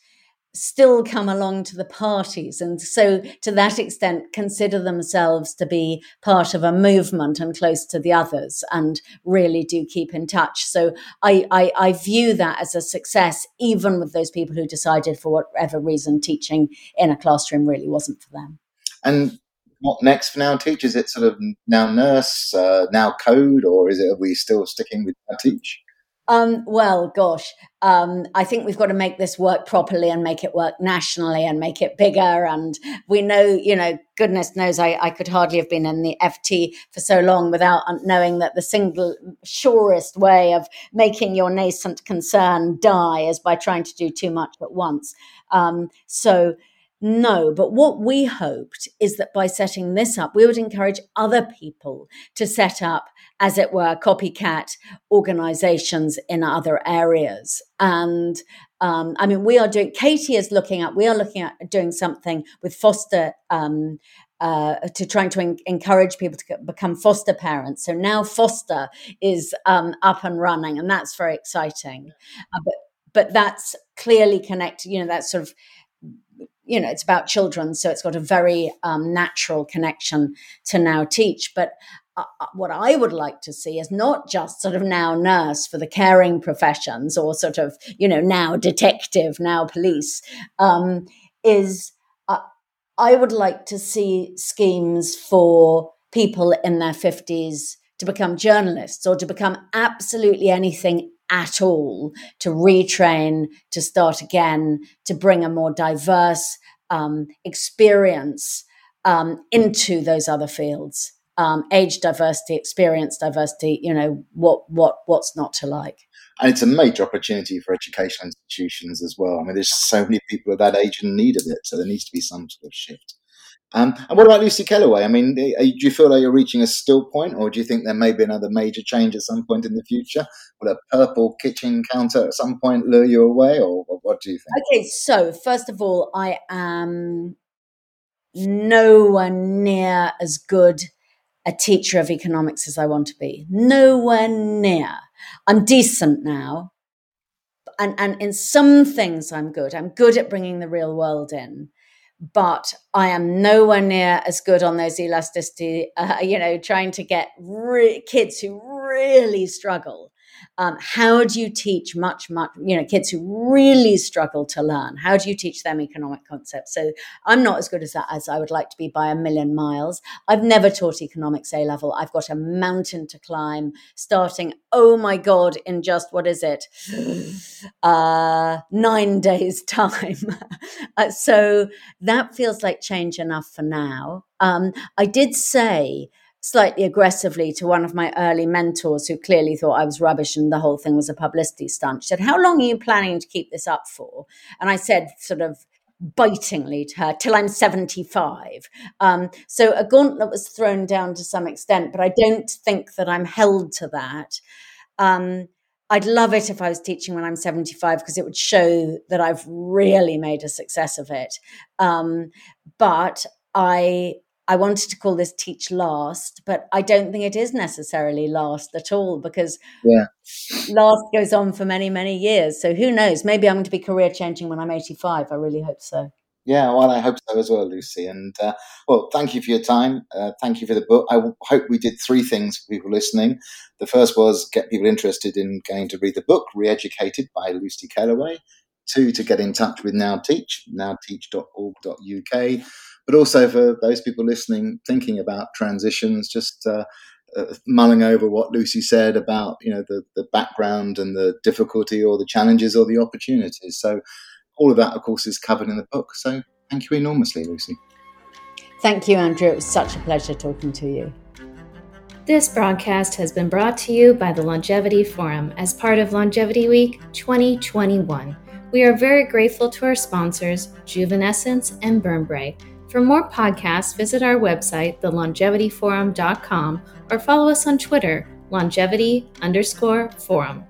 still come along to the parties and so to that extent consider themselves to be part of a movement and close to the others and really do keep in touch so I, I, I view that as a success even with those people who decided for whatever reason teaching in a classroom really wasn't for them and what next for now teach is it sort of now nurse uh, now code or is it are we still sticking with now teach um, well, gosh, um, I think we've got to make this work properly and make it work nationally and make it bigger. And we know, you know, goodness knows I, I could hardly have been in the FT for so long without knowing that the single surest way of making your nascent concern die is by trying to do too much at once. Um, so, no, but what we hoped is that by setting this up, we would encourage other people to set up, as it were, copycat organizations in other areas. And um, I mean, we are doing, Katie is looking at, we are looking at doing something with foster. Um, uh, to trying to en- encourage people to become foster parents. So now foster is um, up and running, and that's very exciting. Uh, but but that's clearly connected. You know, that's sort of you know, it's about children, so it's got a very um, natural connection to now teach. But uh, uh, what I would like to see is not just sort of now nurse for the caring professions or sort of, you know, now detective, now police, um, is uh, I would like to see schemes for people in their 50s to become journalists or to become absolutely anything at all to retrain, to start again, to bring a more diverse um, experience um, into those other fields. Um, age diversity, experience diversity, you know, what what what's not to like. And it's a major opportunity for educational institutions as well. I mean, there's so many people of that age in need of it, so there needs to be some sort of shift. Um, and what about Lucy Kellaway? I mean, do you feel like you're reaching a still point, or do you think there may be another major change at some point in the future? Will a purple kitchen counter at some point lure you away, or, or what do you think? Okay, so first of all, I am nowhere near as good a teacher of economics as I want to be. Nowhere near. I'm decent now. And, and in some things, I'm good. I'm good at bringing the real world in but I am nowhere near as good on those elasticity, uh, you know, trying to get re- kids who really struggle um, how do you teach much, much, you know, kids who really struggle to learn? How do you teach them economic concepts? So I'm not as good as that as I would like to be by a million miles. I've never taught economics A level. I've got a mountain to climb starting, oh my God, in just what is it? *sighs* Uh, nine *laughs* days' time. *laughs* uh, so that feels like change enough for now. Um, I did say, slightly aggressively to one of my early mentors who clearly thought I was rubbish and the whole thing was a publicity stunt. She said, How long are you planning to keep this up for? And I said, sort of bitingly to her, till I'm 75. Um, so a gauntlet was thrown down to some extent, but I don't think that I'm held to that. Um, I'd love it if I was teaching when I'm 75 because it would show that I've really made a success of it. Um, but I I wanted to call this teach last, but I don't think it is necessarily last at all because yeah. last goes on for many, many years. So who knows? Maybe I'm going to be career changing when I'm 85. I really hope so. Yeah, well, I hope so as well, Lucy. And uh, well, thank you for your time. Uh, thank you for the book. I hope we did three things for people listening. The first was get people interested in going to read the book, Reeducated by Lucy Kellaway. Two, to get in touch with Now Teach, nowteach.org.uk but also for those people listening, thinking about transitions, just uh, uh, mulling over what Lucy said about you know the the background and the difficulty or the challenges or the opportunities. So all of that, of course, is covered in the book. So thank you enormously, Lucy. Thank you, Andrew. It was such a pleasure talking to you. This broadcast has been brought to you by the Longevity Forum as part of Longevity Week 2021. We are very grateful to our sponsors, Juvenescence and Burnbrae for more podcasts, visit our website, thelongevityforum.com, or follow us on Twitter, longevity underscore forum.